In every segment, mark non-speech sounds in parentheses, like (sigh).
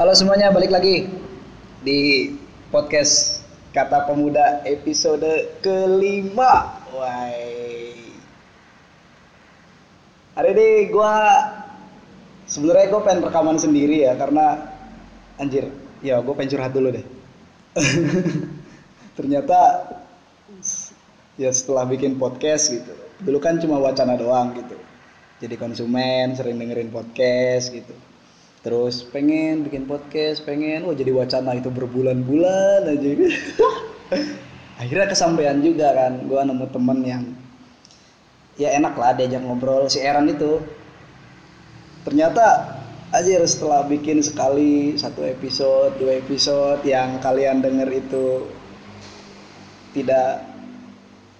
Halo semuanya, balik lagi di podcast Kata Pemuda episode kelima. Wai. Hari ini gue sebenarnya gue pengen rekaman sendiri ya karena anjir, ya gue pengen curhat dulu deh. (laughs) Ternyata ya setelah bikin podcast gitu, dulu kan cuma wacana doang gitu. Jadi konsumen sering dengerin podcast gitu terus pengen bikin podcast pengen oh jadi wacana itu berbulan-bulan aja. (laughs) Akhirnya kesampaian juga kan gue nemu temen yang ya enak lah diajak ngobrol si Eran itu. Ternyata aja setelah bikin sekali satu episode dua episode yang kalian denger itu tidak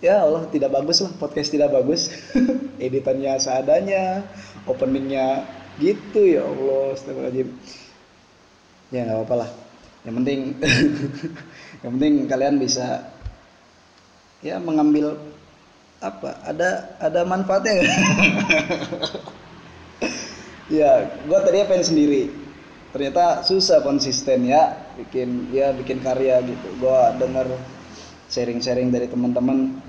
ya Allah tidak bagus lah podcast tidak bagus. (laughs) Editannya seadanya openingnya gitu ya Allah astagfirullahaladzim. Ya nggak apa-apa lah. Yang penting (laughs) yang penting kalian bisa ya mengambil apa ada ada manfaatnya. Gak? (laughs) ya gue tadinya pengen sendiri? Ternyata susah konsisten ya bikin ya bikin karya gitu. Gue denger sharing-sharing dari teman-teman.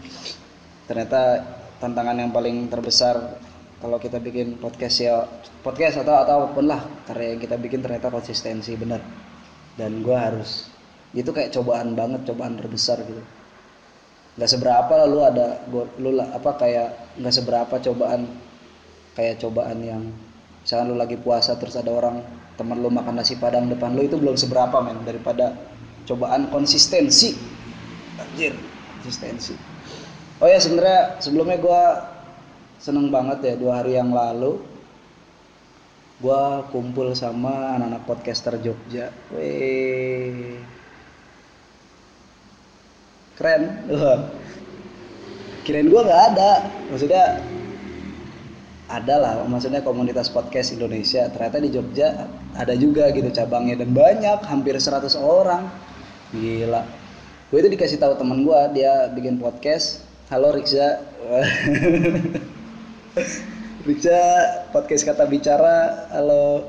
Ternyata tantangan yang paling terbesar kalau kita bikin podcast ya podcast atau atau apa pun lah karya yang kita bikin ternyata konsistensi bener dan gue harus itu kayak cobaan banget cobaan terbesar gitu. Nggak seberapa lah lu ada lu lah apa kayak nggak seberapa cobaan kayak cobaan yang misalkan lu lagi puasa terus ada orang teman lu makan nasi padang depan lu itu belum seberapa men daripada cobaan konsistensi. Anjir konsistensi. Oh ya sebenarnya sebelumnya gue seneng banget ya dua hari yang lalu gue kumpul sama anak-anak podcaster Jogja. Wih. keren. Kirain gue nggak ada. Maksudnya ada lah. Maksudnya komunitas podcast Indonesia. Ternyata di Jogja ada juga gitu cabangnya. Dan banyak hampir 100 orang. Gila. Gue itu dikasih tahu temen gue dia bikin podcast. Halo Rikza (laughs) Rica podcast kata bicara. Halo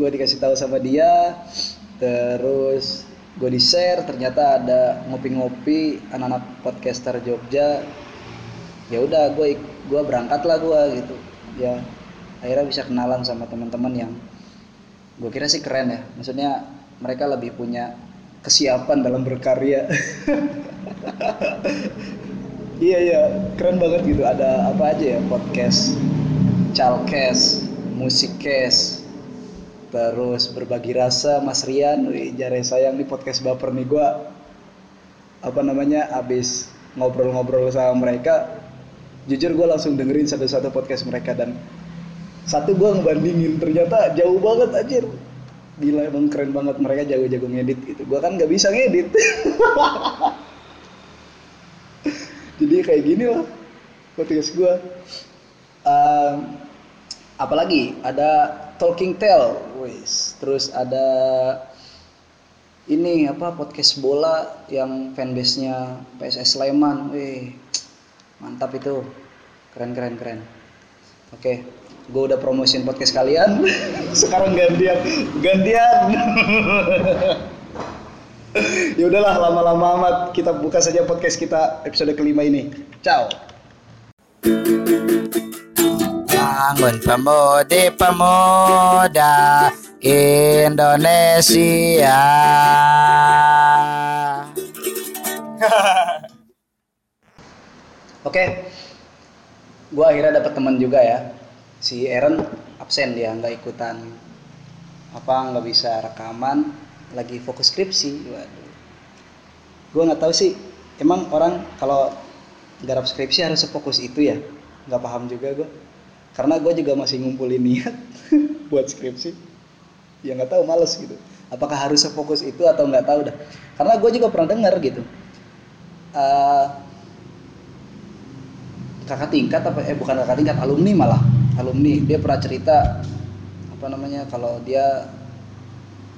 gue dikasih tahu sama dia. Terus gue di share ternyata ada ngopi-ngopi anak-anak podcaster Jogja. Ya udah gue gue berangkat lah gue gitu. Ya akhirnya bisa kenalan sama teman-teman yang gue kira sih keren ya. Maksudnya mereka lebih punya kesiapan dalam berkarya (laughs) iya iya. Keren banget gitu. Ada apa aja ya? Podcast chalkes musikcast terus berbagi rasa. Mas Rian wih jare sayang nih podcast baper nih. Gua apa namanya abis ngobrol-ngobrol sama mereka jujur gue langsung dengerin satu-satu podcast mereka dan satu gue ngebandingin. Ternyata jauh banget anjir. Gila emang keren banget. Mereka jago-jago ngedit gitu. Gue kan nggak bisa ngedit (laughs) jadi kayak gini lah. Podcast gue um, apalagi ada talking tale wis terus ada ini apa podcast bola yang fanbase-nya PSS Sleman. Wih mantap itu. Keren keren keren. Oke gue udah promosiin podcast kalian. (laughs) Sekarang gantian gantian (laughs) ya udahlah lama-lama amat kita buka saja podcast kita episode kelima ini. Ciao. Bangun pemudi pemuda Indonesia. (laughs) Oke, gue akhirnya dapat teman juga ya. Si Aaron absen dia nggak ikutan. Apa nggak bisa rekaman, lagi fokus skripsi. Waduh, gue nggak tahu sih. Emang orang kalau garap skripsi harus sefokus itu ya? Nggak paham juga gue. Karena gue juga masih ngumpulin niat (laughs) buat skripsi. Ya nggak tahu, males gitu. Apakah harus sefokus itu atau nggak tahu dah. Karena gue juga pernah dengar gitu. Uh, kakak tingkat apa eh bukan kakak tingkat alumni malah alumni dia pernah cerita apa namanya kalau dia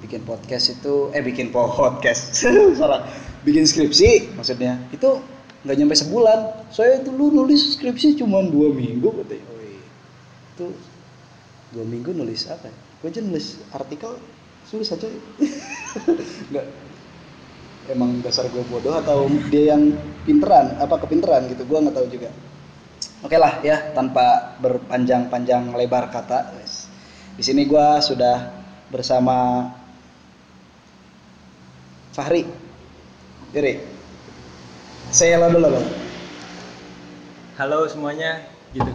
bikin podcast itu eh bikin podcast. (laughs) Salah. Bikin skripsi maksudnya. Itu nggak nyampe sebulan. Saya dulu nulis skripsi cuma dua minggu katanya oh, itu dua minggu nulis apa ya? gue aja nulis artikel susah (laughs) coy nggak. Emang dasar gue bodoh atau dia yang pinteran? Apa kepinteran gitu? Gue nggak tahu juga. Oke lah ya tanpa berpanjang-panjang lebar kata di sini gue sudah bersama Fahri Jadi saya lo dulu lo Halo semuanya, gitu.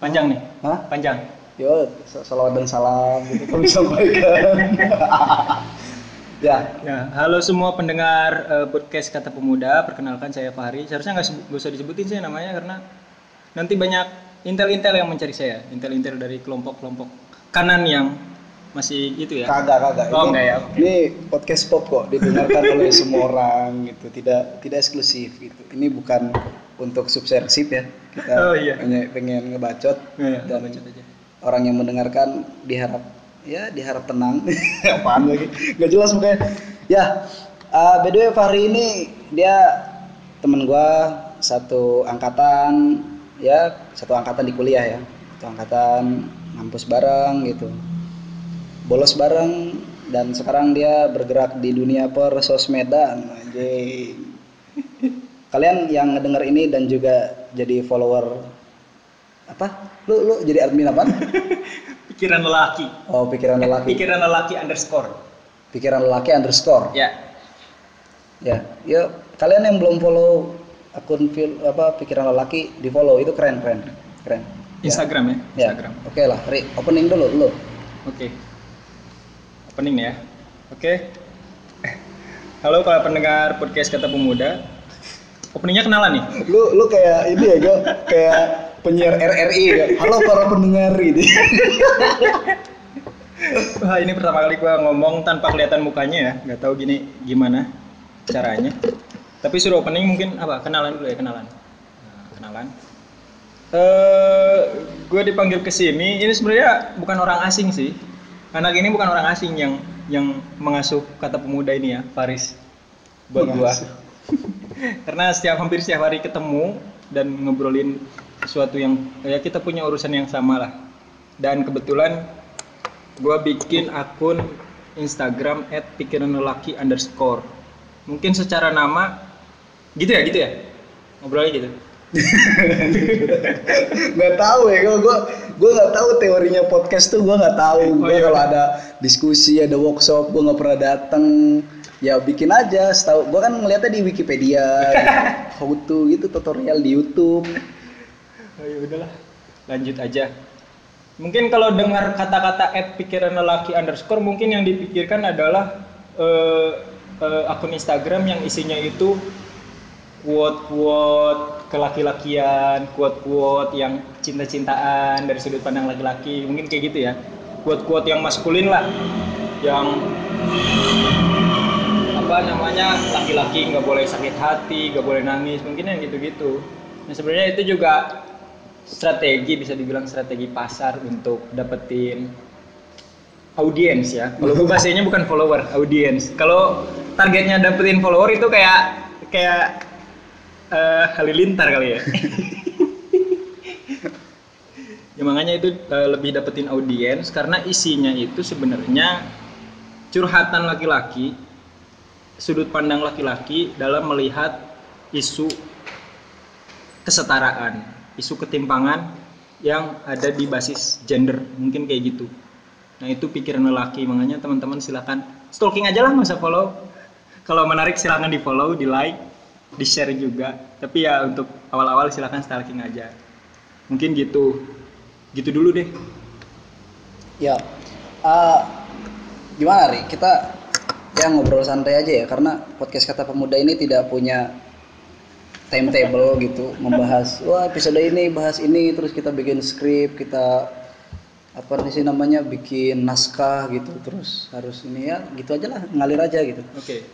Panjang nih, Hah? panjang. Yo, salawat dan salam gitu kami sampaikan. (laughs) ya, Ya, halo semua pendengar eh, podcast Kata Pemuda. Perkenalkan saya Fahri. Seharusnya nggak usah disebutin saya namanya karena nanti banyak intel-intel yang mencari saya. Intel-intel dari kelompok-kelompok kanan yang masih itu ya. kagak kagak. Oh, ini, enggak ya, oke. ini podcast pop kok didengarkan oleh (laughs) semua orang gitu, tidak tidak eksklusif gitu. Ini bukan untuk subversif ya. Kita Oh, iya. hanya pengen ngebacot Ya, dan bacot aja. orang yang mendengarkan diharap ya diharap tenang. (laughs) Apaan lagi? Gak jelas pokoknya. Ya, uh, by the way Fahri ini dia temen gua satu angkatan ya satu angkatan di kuliah ya satu angkatan ngampus bareng gitu bolos bareng dan sekarang dia bergerak di dunia per sosmedan anjing kalian yang ngedenger ini dan juga jadi follower apa lu lu jadi admin apa (laughs) Pikiran lelaki. oh pikiran lelaki Pikiran lelaki underscore. pikiran lelaki underscore Ya. ya ya kalian yang belum follow akun fil apa pikiran lelaki di follow itu keren keren keren Instagram ya. ya Instagram. oke lah Ri, opening dulu lu Oke. Opening ya. Oke. Halo para pendengar podcast Kata Pemuda. Openingnya kenalan nih. lu lu kayak ini ya gue kayak penyiar RRI ya. halo para pendengar gitu Wah ini pertama kali gua ngomong tanpa kelihatan mukanya ya, nggak tahu gini gimana caranya. Tapi suruh opening mungkin apa? Kenalan dulu ya kenalan. Nah, kenalan. Eh, gue dipanggil ke sini. Ini sebenarnya bukan orang asing sih. Anak ini bukan orang asing yang yang mengasuh kata pemuda ini ya, Faris. Buat gua. (laughs) Karena setiap hampir setiap hari ketemu dan ngobrolin sesuatu yang ya kita punya urusan yang sama lah. Dan kebetulan gue bikin akun Instagram @pikiranlelaki underscore. Mungkin secara nama gitu ya gitu ya ngobrolnya gitu. (laughs) nggak tahu ya gue gue gue nggak tahu teorinya podcast tuh gue nggak tahu Oh, gue iya. kalau ada diskusi ada workshop gue nggak pernah datang ya bikin aja setahu gue kan ngeliatnya di Wikipedia gitu. (laughs) how to gitu tutorial di YouTube Oh ya udahlah lanjut aja. Mungkin kalau dengar kata-kata pikiran lelaki underscore mungkin yang dipikirkan adalah eh, eh, akun Instagram yang isinya itu quote-quote kelaki-lakian, quote-quote yang cinta-cintaan dari sudut pandang laki-laki, mungkin kayak gitu ya. Quote-quote yang maskulin lah, yang apa namanya laki-laki nggak boleh sakit hati, nggak boleh nangis, mungkin yang gitu-gitu. Nah sebenarnya itu juga strategi bisa dibilang strategi pasar untuk dapetin audiens ya. Kalau gue bahasanya bukan follower, audiens. Kalau targetnya dapetin follower itu kayak kayak eh, halilintar kali ya. (laughs) ya makanya itu eh, lebih dapetin audiens karena isinya itu sebenarnya curhatan laki-laki, sudut pandang laki-laki dalam melihat isu kesetaraan, isu ketimpangan yang ada di basis gender, mungkin kayak gitu. Nah itu pikiran lelaki, makanya teman-teman silakan stalking aja lah, usah follow. Kalau menarik silakan di follow, di like, di share juga. Tapi ya untuk awal-awal silakan stalking aja. Mungkin gitu, gitu dulu deh. ya eh, gimana Ri kita ya ngobrol santai aja ya karena podcast kata pemuda ini tidak punya timetable gitu membahas wah episode ini bahas ini terus kita bikin skrip kita apa sih namanya bikin naskah gitu terus harus ini ya gitu aja lah ngalir aja gitu Oke.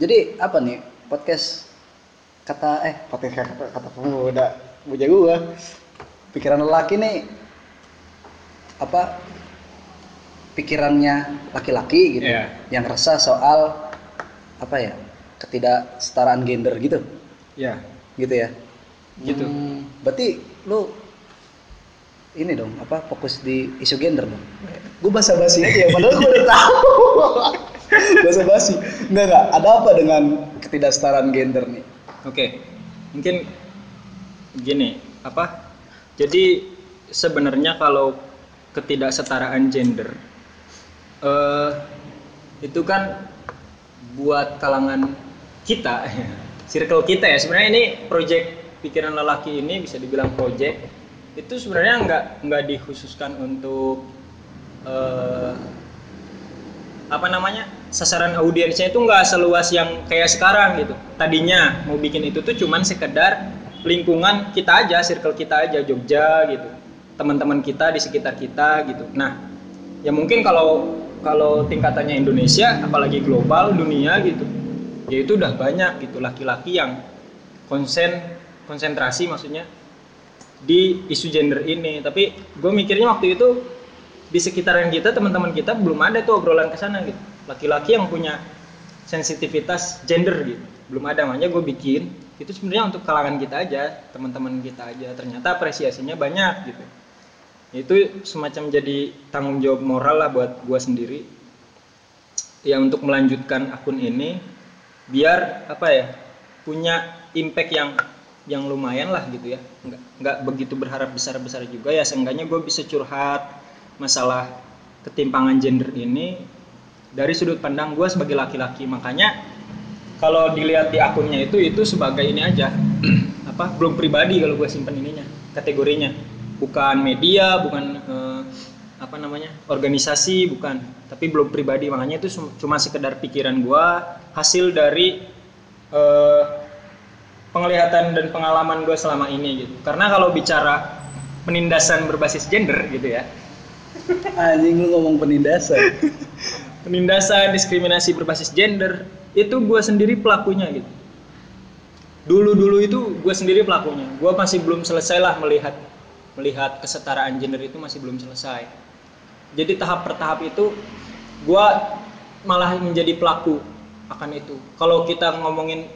jadi apa nih podcast kata eh podcast kata, kata pemuda punya gua pikiran lelaki nih apa pikirannya laki-laki gitu Iya. yang resah soal apa ya ketidaksetaraan gender gitu Ya, gitu ya Gitu. Hmm, berarti lu ini dong apa fokus di isu gender dong gue basa basi aja ya padahal gue udah tahu (laughs) Bahasa basi. Enggak enggak. Ada apa dengan ketidaksetaraan gender nih? Oke, mungkin gini, apa? Jadi sebenarnya kalau ketidaksetaraan gender eh itu kan buat kalangan kita, (laughs) circle kita ya. Sebenarnya ini project pikiran lelaki ini bisa dibilang project itu sebenarnya nggak nggak dikhususkan untuk eh apa namanya sasaran audiensnya itu nggak seluas yang kayak sekarang gitu. Tadinya mau bikin itu tuh cuman sekedar lingkungan kita aja circle kita aja Jogja gitu. Teman-teman kita di sekitar kita gitu. Nah ya mungkin kalau kalau tingkatannya Indonesia apalagi global dunia gitu ya itu udah banyak gitu laki-laki yang konsen konsentrasi maksudnya di isu gender ini. Tapi gue mikirnya waktu itu di sekitaran kita teman-teman kita belum ada tuh obrolan ke sana gitu laki-laki yang punya sensitivitas gender gitu. Belum ada makanya gue bikin. Itu sebenarnya untuk kalangan kita aja teman-teman kita aja. Ternyata apresiasinya banyak gitu. Itu semacam jadi tanggung jawab moral lah buat gue sendiri. Ya untuk melanjutkan akun ini biar apa ya punya impact yang yang lumayan lah gitu ya. Nggak nggak begitu berharap besar besar juga ya. Seenggaknya gue bisa curhat masalah ketimpangan gender ini dari sudut pandang gue sebagai laki-laki makanya kalau dilihat di akunnya itu itu sebagai ini aja. (clears throat) Apa? Belum pribadi kalau gue simpen ininya kategorinya. Bukan media bukan eh, apa namanya organisasi bukan. Tapi belum pribadi makanya itu cum- cuma sekedar pikiran gue hasil dari eh, penglihatan dan pengalaman gue selama ini gitu. Karena kalau bicara penindasan berbasis gender gitu ya. Anjing lu ngomong penindasan. (laughs) penindasan diskriminasi berbasis gender itu gue sendiri pelakunya gitu. Dulu dulu itu gue sendiri pelakunya. Gue masih belum selesai lah melihat melihat kesetaraan gender itu masih belum selesai. Jadi tahap per tahap itu gue malah menjadi pelaku akan itu. Kalau kita ngomongin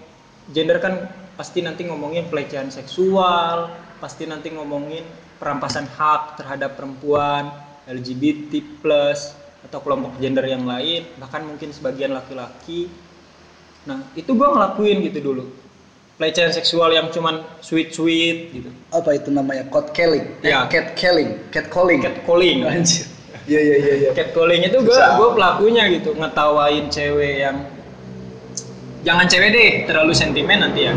gender kan pasti nanti ngomongin pelecehan seksual pasti nanti ngomongin perampasan hak terhadap perempuan LGBT plus atau kelompok gender yang lain bahkan mungkin sebagian laki-laki nah itu gue ngelakuin gitu dulu pelecehan seksual yang cuman sweet sweet gitu Apa itu namanya? Cat calling. Ya. cat calling, cat calling. catcalling Anjir. Iya iya iya iya. catcalling itu gue gue pelakunya gitu ngetawain cewek yang jangan cewek deh terlalu sentimen nanti ya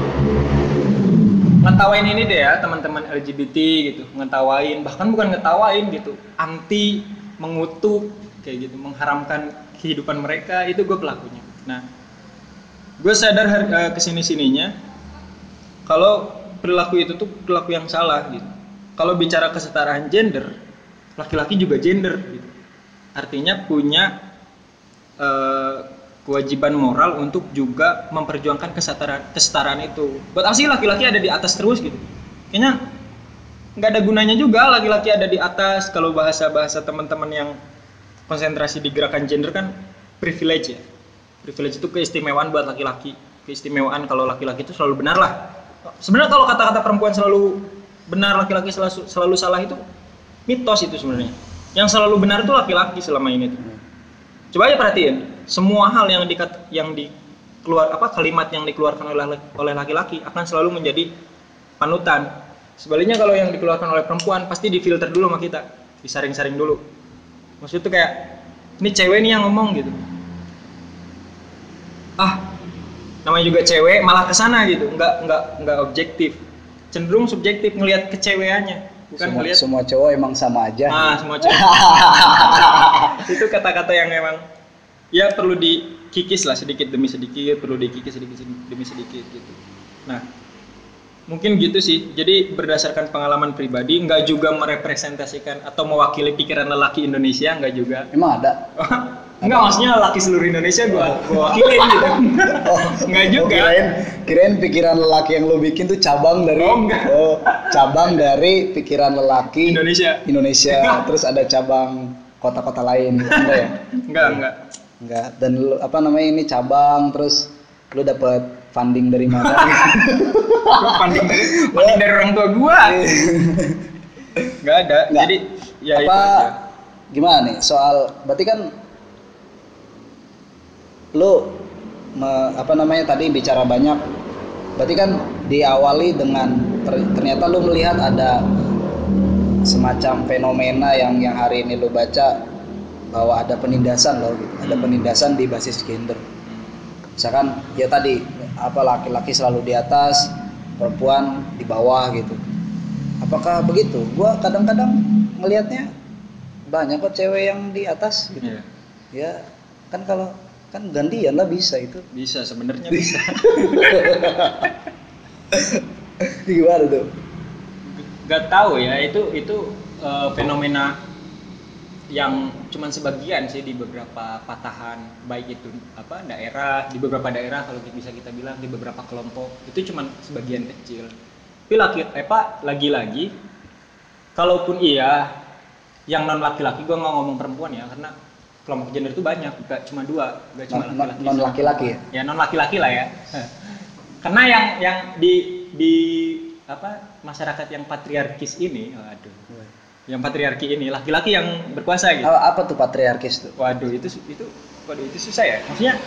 ngetawain ini deh ya teman-teman LGBT gitu ngetawain bahkan bukan ngetawain gitu anti mengutuk kayak gitu mengharamkan kehidupan mereka itu gue pelakunya. Nah gue sadar har- eh, ke sini sininya kalau perilaku itu tuh perilaku yang salah gitu. Kalau bicara kesetaraan gender laki-laki juga gender gitu. Artinya punya eh, kewajiban moral untuk juga memperjuangkan kesetaraan kesetaraan itu. Buat apa sih laki-laki ada di atas terus gitu? Kayaknya nggak ada gunanya juga laki-laki ada di atas. Kalau bahasa-bahasa teman-teman yang konsentrasi di gerakan gender kan privilege ya. Privilege itu keistimewaan buat laki-laki. Keistimewaan kalau laki-laki itu selalu benar lah. Sebenarnya kalau kata-kata perempuan selalu benar laki-laki selalu, selalu salah itu mitos itu sebenarnya. Yang selalu benar itu laki-laki selama ini tuh. Coba aja perhatiin semua hal yang dikat yang di keluar apa kalimat yang dikeluarkan oleh oleh laki-laki akan selalu menjadi panutan. Sebaliknya kalau yang dikeluarkan oleh perempuan pasti difilter dulu sama kita. Disaring-saring dulu maksud tuh kayak ini cewek nih yang ngomong gitu. Ah namanya juga cewek malah ke sana gitu. Nggak nggak nggak objektif. Cenderung subjektif ngelihat keceweannya bukan semua, ngelihat semua cowok emang sama aja. ah semua cewek (laughs) itu kata-kata yang memang ya perlu dikikis lah sedikit demi sedikit perlu dikikis sedikit demi sedikit gitu. Nah mungkin gitu sih jadi berdasarkan pengalaman pribadi nggak juga merepresentasikan atau mewakili pikiran lelaki Indonesia nggak juga Emang ada. (laughs) Enggak maksudnya laki seluruh Indonesia gua gua wakilin gitu. (laughs) Enggak Oh, juga. kirain, kirain pikiran lelaki yang lu bikin tuh cabang dari Oh, enggak. oh, cabang dari pikiran lelaki Indonesia. Indonesia. (laughs) Terus ada cabang kota-kota lain. Enggak ya? Enggak, enggak. Enggak. Dan lu apa namanya ini cabang terus lu dapat funding dari mana? (laughs) Lu panding dari panding dari orang tua gua. (laughs) Enggak ada. Enggak. Jadi ya itu apa aja. gimana nih soal berarti kan lu me- apa namanya tadi bicara banyak berarti kan diawali dengan ter- ternyata lu melihat ada semacam fenomena yang yang hari ini lu baca bahwa ada penindasan loh gitu. ada penindasan di basis gender misalkan ya tadi apa laki-laki selalu di atas perempuan di bawah gitu. Apakah begitu? Gua kadang-kadang melihatnya banyak kok cewek yang di atas gitu. Iya. ya kan kalau kan gantian lah bisa itu. Bisa sebenarnya (laughs) bisa. gimana tuh? Gak tahu ya itu itu eh, fenomena yang cuman sebagian sih di beberapa patahan baik itu apa daerah di beberapa daerah kalau bisa kita bilang di beberapa kelompok itu cuman sebagian kecil. Tapi laki eh pak lagi-lagi kalaupun iya yang non laki-laki gua nggak ngomong perempuan ya karena kelompok gender itu banyak gak cuma dua gak cuma Non- laki-laki non laki-laki ya? ya non laki-laki lah ya. (laughs) Karena yang yang di di apa masyarakat yang patriarkis ini aduh yang patriarki ini laki-laki yang berkuasa gitu. Apa, tuh patriarkis tuh? Waduh itu itu waduh itu susah ya. Maksudnya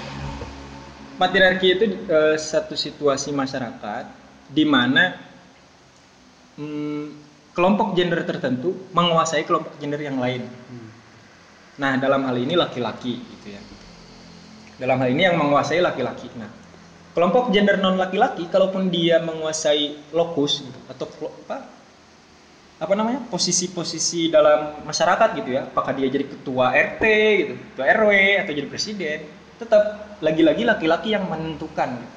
patriarki itu eh, satu situasi masyarakat di mana hmm, kelompok gender tertentu menguasai kelompok gender yang lain. Nah dalam hal ini laki-laki gitu ya. Dalam hal ini yang menguasai laki-laki. Nah kelompok gender non laki-laki kalaupun dia menguasai lokus gitu, atau apa apa namanya posisi-posisi dalam masyarakat gitu ya. Apakah dia jadi ketua RT gitu ketua RW atau jadi presiden tetap lagi-lagi laki-laki yang menentukan. Gitu.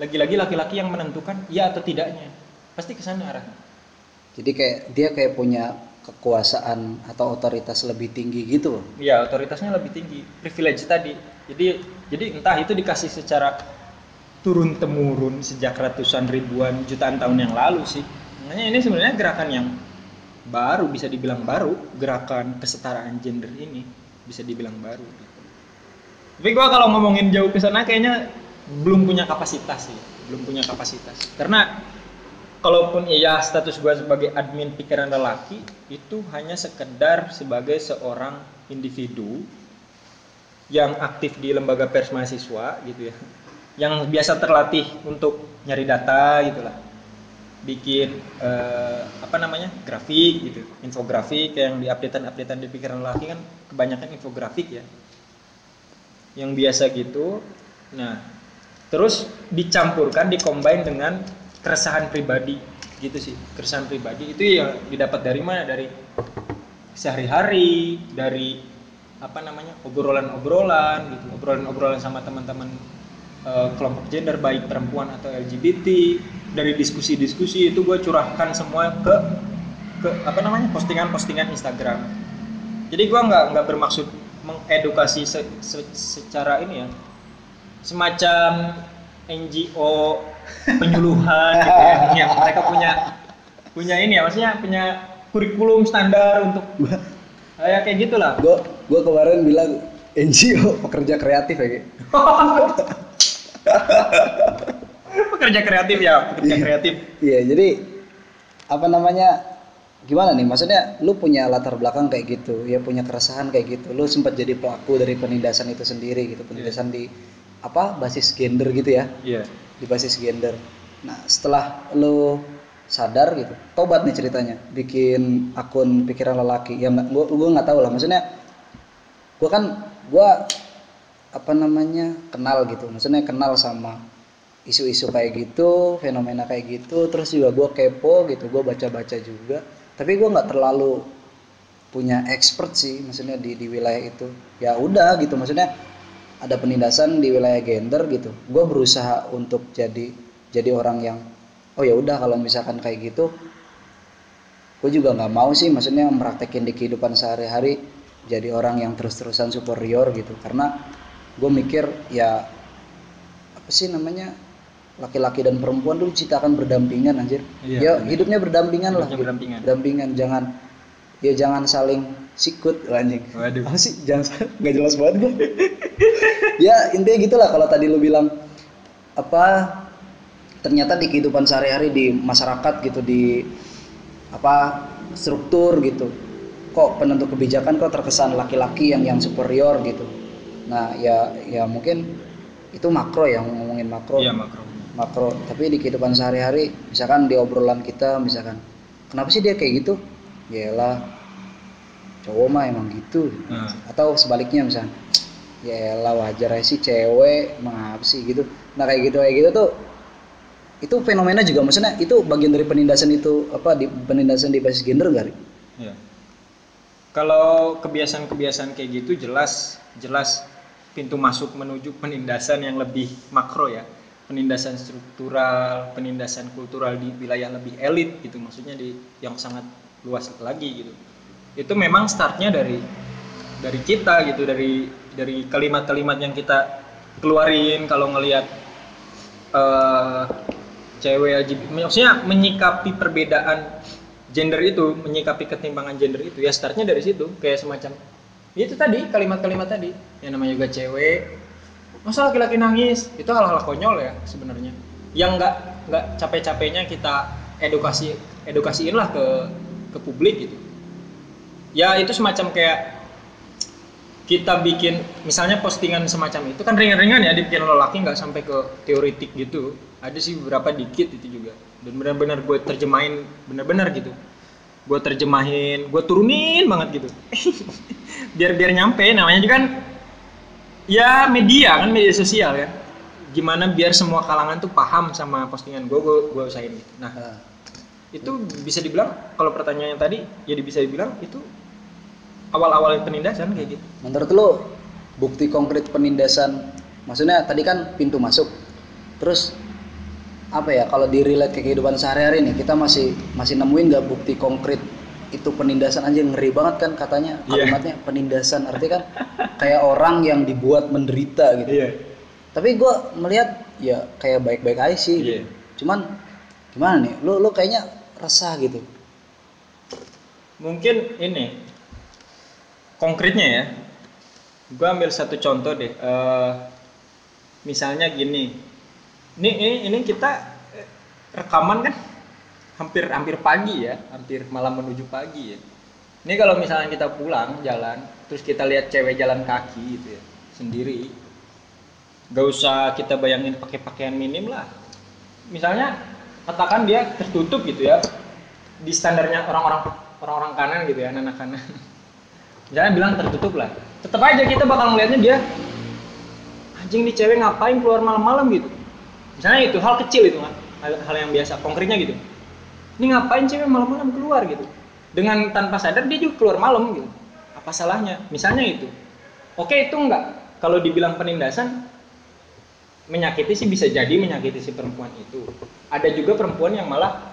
lagi-lagi laki-laki yang menentukan ya atau tidaknya. Pasti ke sana arahnya. Jadi kayak dia kayak punya kekuasaan atau otoritas lebih tinggi gitu ya otoritasnya lebih tinggi. Privilege tadi. Jadi jadi entah itu dikasih secara turun temurun sejak ratusan ribuan jutaan tahun yang lalu sih makanya ini sebenarnya gerakan yang baru bisa dibilang baru gerakan kesetaraan gender ini bisa dibilang baru. Tapi gua kalau ngomongin jauh ke sana kayaknya belum punya kapasitas sih belum punya kapasitas. Karena kalaupun iya status gua sebagai admin pikiran lelaki itu hanya sekedar sebagai seorang individu yang aktif di lembaga pers mahasiswa gitu ya yang biasa terlatih untuk nyari data gitulah bikin eh, apa namanya grafik gitu. Infografik yang di updatean di pikiran lelaki kan kebanyakan infografik ya. Yang biasa gitu. Nah terus dicampurkan dicombine dengan keresahan pribadi gitu sih. Keresahan pribadi itu ya didapat dari mana? Dari sehari-hari dari apa namanya obrolan-obrolan gitu. Obrolan-obrolan sama teman-teman eh, kelompok gender baik perempuan atau LGBT dari diskusi-diskusi itu gue curahkan semua ke ke apa namanya postingan-postingan Instagram. Jadi gue nggak nggak bermaksud mengedukasi se- se- secara ini ya semacam NGO penyuluhan gitu ya. (laughs) Yang mereka punya punya ini ya maksudnya punya kurikulum standar untuk (laughs) kayak kayak gitulah. Gue gue kemarin bilang NGO pekerja kreatif ya. (laughs) pekerja kreatif ya pekerja Iya. kreatif iya jadi apa namanya gimana nih maksudnya lu punya latar belakang kayak gitu ya punya keresahan kayak gitu lu sempat jadi pelaku dari penindasan itu sendiri gitu penindasan di apa basis gender gitu ya iya di basis gender. Nah setelah lo sadar gitu, tobat nih ceritanya, bikin akun pikiran lelaki. Ya gua gua nggak tahu lah. Maksudnya, gua kan gua apa namanya kenal gitu. Maksudnya kenal sama isu-isu kayak gitu, fenomena kayak gitu. Terus juga gua kepo gitu, gua baca-baca juga. Tapi gua nggak terlalu punya expert sih, maksudnya di di wilayah itu. Ya udah gitu, maksudnya ada penindasan di wilayah gender gitu gue berusaha untuk jadi jadi orang yang oh ya udah kalau misalkan kayak gitu gue juga nggak mau sih maksudnya mempraktekin di kehidupan sehari-hari jadi orang yang terus-terusan superior gitu karena gue mikir ya apa sih namanya laki-laki dan perempuan dulu ciptakan berdampingan anjir. Iya, ya hidupnya berdampingan lah Hidupnya berdampingan. berdampingan jangan ya jangan saling sikut anjing. Waduh. apa sih? Jangan (laughs) nggak jelas banget gue (laughs) ya intinya gitulah kalau tadi lu bilang apa ternyata di kehidupan sehari-hari di masyarakat gitu di apa struktur gitu kok penentu kebijakan kok terkesan laki-laki yang yang superior gitu. Nah ya ya mungkin itu makro ya ngomongin makro. Iya makro. Makro tapi di kehidupan sehari-hari misalkan di obrolan kita misalkan kenapa sih dia kayak gitu Yaelah cowok mah emang gitu Nah. atau sebaliknya misalnya ya elah wajar aja sih cewek apa sih gitu nah kayak gitu kayak gitu tuh itu fenomena juga maksudnya itu bagian dari penindasan itu apa di penindasan di basis gender gak? Iya. Kalau kebiasaan-kebiasaan kayak gitu jelas jelas pintu masuk menuju penindasan yang lebih makro ya. Penindasan struktural, penindasan kultural di wilayah lebih elit gitu maksudnya di yang sangat luas lagi gitu. Itu memang startnya dari dari kita gitu dari dari kalimat-kalimat yang kita keluarin kalau ngelihat eh cewek LGBT maksudnya menyikapi perbedaan gender itu menyikapi ketimpangan gender itu ya startnya dari situ kayak semacam ya itu tadi kalimat-kalimat tadi yang namanya juga cewek masa laki-laki nangis? Itu hal-hal konyol ya sebenarnya. Yang nggak nggak capek-capeknya kita edukasi edukasiin lah ke ke publik gitu. Ya itu semacam kayak kita bikin misalnya postingan semacam itu kan ringan-ringan ya dibikin oleh laki nggak sampai ke teoritik gitu. Ada sih beberapa dikit itu juga. Dan benar-benar gue terjemahin benar-benar gitu. Gue terjemahin gue turunin banget gitu. (laughs) Biar biar nyampe namanya juga kan ya media kan media sosial kan gimana biar semua kalangan tuh paham sama postingan gue gue gue usahain gitu. Nah Nah, itu bisa dibilang kalau pertanyaannya tadi jadi bisa dibilang itu awal-awal penindasan kayak gitu. Menurut lo bukti konkret penindasan maksudnya tadi kan pintu masuk. Terus apa ya kalau di relate ke kehidupan sehari-hari nih kita masih masih nemuin nggak bukti konkret itu penindasan aja ngeri banget kan katanya Iya. kalimatnya penindasan. Artinya kan kayak orang yang dibuat menderita gitu. Iya. Tapi gue melihat ya kayak baik-baik aja sih Iya. cuman gimana nih? Lu lu kayaknya resah gitu. Mungkin ini konkretnya ya. Gue ambil satu contoh deh Eh, misalnya gini. Ini ini ini kita eh, rekaman kan hampir hampir pagi ya hampir malam menuju pagi ya. Ini kalau misalnya kita pulang jalan terus kita lihat cewek jalan kaki gitu ya sendiri gak usah kita bayangin pakai pakaian minim lah. Misalnya katakan dia tertutup gitu ya di standarnya orang-orang orang-orang kanan gitu ya anak kanan. (laughs) Misalnya bilang tertutup lah tetap aja kita bakal ngeliatnya dia anjing nih cewek ngapain keluar malam-malam gitu? Misalnya itu hal kecil itu kan hal, hal yang biasa konkretnya gitu ini ngapain cewek malam-malam keluar gitu? Dengan tanpa sadar dia juga keluar malam gitu. Apa salahnya? Misalnya itu. Oke itu enggak. Kalau dibilang penindasan menyakiti sih bisa jadi menyakiti si perempuan itu. Ada juga perempuan yang malah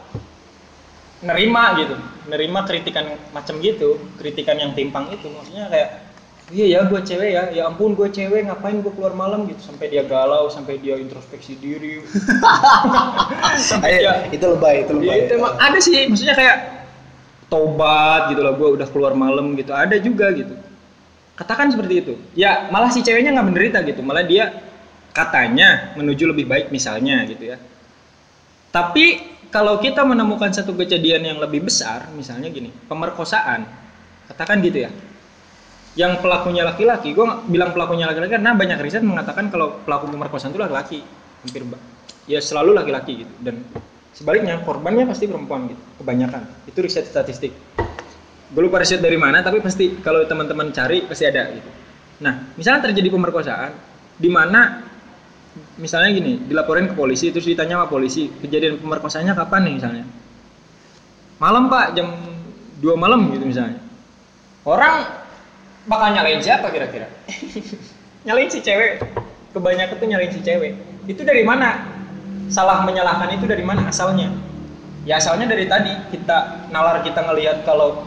nerima gitu. Nerima kritikan macam gitu. Kritikan yang timpang itu. Maksudnya kayak iya ya gue cewek ya ya ampun gue cewek ngapain gue keluar malam gitu sampai dia galau sampai dia introspeksi diri (laughs) sampai dia itu lebay itu lebay Iya, itu emang ada sih, maksudnya kayak tobat gitu loh, gue udah keluar malam gitu, ada juga gitu. Katakan seperti itu. Ya malah si ceweknya nggak menderita gitu, malah dia katanya menuju lebih baik misalnya gitu ya. Tapi kalau kita menemukan satu kejadian yang lebih besar, misalnya gini, pemerkosaan, katakan gitu ya. Yang pelakunya laki-laki, gue bilang pelakunya laki-laki karena banyak riset mengatakan kalau pelaku pemerkosaan itu laki-laki, hampir ya selalu laki-laki gitu. Dan sebaliknya korbannya pasti perempuan gitu kebanyakan. Itu riset statistik. Gue lupa riset dari mana tapi pasti kalau teman-teman cari pasti ada gitu. Nah misalnya terjadi pemerkosaan di mana misalnya gini dilaporin ke polisi terus ditanya sama polisi kejadian pemerkosaannya kapan nih? misalnya. Malam pak jam 2 malam gitu misalnya. Orang bakal nyalain siapa kira-kira? (laughs) Nyalain si cewek. Kebanyakan tuh nyalain si cewek. Itu dari mana? Salah menyalahkan itu dari mana asalnya? Ya asalnya dari tadi. Kita nalar kita ngelihat kalau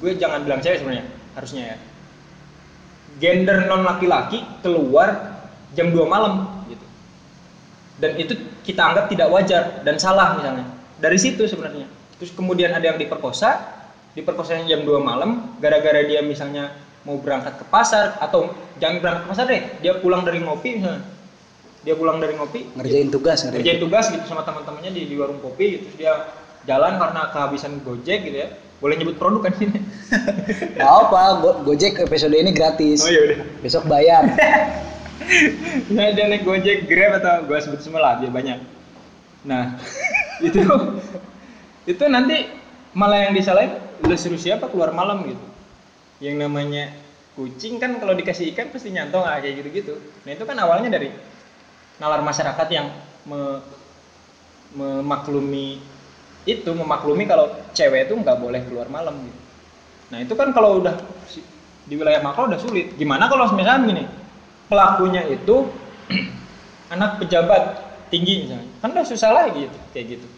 gue jangan bilang cewek sebenarnya harusnya ya. Gender non laki-laki keluar jam 2 malam gitu. Dan itu kita anggap tidak wajar dan salah misalnya. Dari situ sebenarnya. Terus kemudian ada yang diperkosa diperkosanya jam 2 malam gara-gara dia misalnya mau berangkat ke pasar atau jangan berangkat ke pasar deh dia pulang dari ngopi misalnya. Dia pulang dari ngopi ngerjain tugas ngerjain kerjain tugas. gitu sama teman-temannya di, di warung kopi gitu. Terus dia jalan karena kehabisan gojek gitu ya. Boleh nyebut produk kan ini? (laughs) Gak apa, Go- Gojek episode ini gratis. oh iya udah. Besok bayar. (laughs) Nah, dia naik Gojek, Grab atau gua sebut semua lah, dia banyak. Nah, (laughs) itu itu nanti malah yang disalahin lu suruh siapa keluar malam gitu. Yang namanya kucing kan kalau dikasih ikan pasti nyantong ah, kayak gitu-gitu. Nah, itu kan awalnya dari nalar masyarakat yang me- memaklumi itu memaklumi kalau cewek itu nggak boleh keluar malam gitu. Nah itu kan kalau udah di wilayah makro udah sulit. Gimana kalau misalnya begini, pelakunya itu (clears throat) anak pejabat tinggi misalnya, kan udah susah lagi gitu, kayak gitu.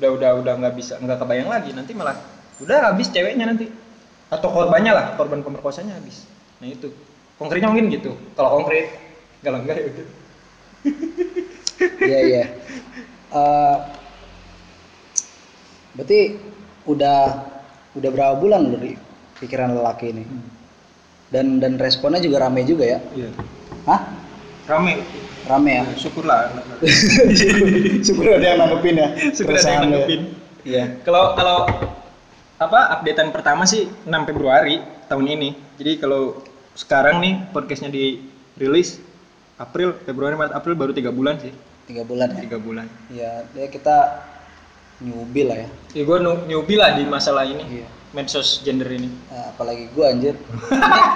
Udah udah udah nggak bisa nggak kebayang lagi. Nanti malah udah habis ceweknya nanti atau korbannya lah korban pemerkosanya habis. Nah itu konkretnya mungkin gitu. Kalau konkret kalau enggak ya udah. Iya iya. Eh, berarti udah udah berapa bulan lu di pikiran lelaki ini? Dan dan responnya juga rame juga ya? Iya. Hah? Rame. Rame ya? (laughs) Syukurlah. Syukur ada yang nanggepin ya. Syukur ada yang ya. nanggepin. Iya. Kalau kalau apa updatean pertama sih 6 Februari tahun ini. Jadi kalau sekarang nih podcastnya dirilis April, Februari, Maret, April baru tiga bulan sih. Tiga bulan ya. Tiga bulan. Iya, ya kita newbie lah ya. Ya gue newbie lah di masalah ini. Iya. Medsos gender ini. Nah, apalagi gua anjir.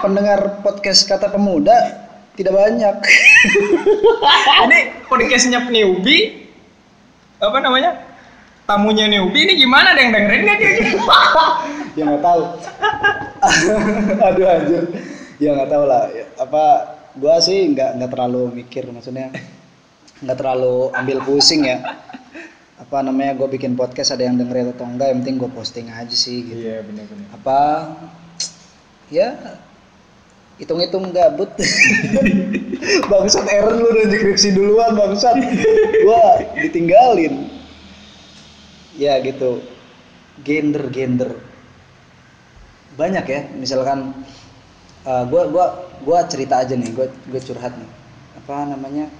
Pendengar podcast kata pemuda tidak banyak. (laughs) ini podcastnya newbie apa namanya? Tamunya newbie ini gimana? Ada yang dengerin nggak dia? (laughs) ya nggak tahu. (laughs) Aduh anjir. Ya nggak tahu lah. Ya, Apa gua sih nggak nggak terlalu mikir maksudnya nggak terlalu ambil pusing ya. Apa namanya gue bikin podcast ada yang dengerin atau enggak yang penting gue posting aja sih gitu. Iya benar-benar. apa ya hitung-hitung gabut (laughs) bangsat Aaron lu udah skripsi duluan bangsat gua ditinggalin ya gitu. Gender gender. Banyak ya misalkan uh, gua gua gua cerita aja nih gua gua curhat nih. Apa namanya?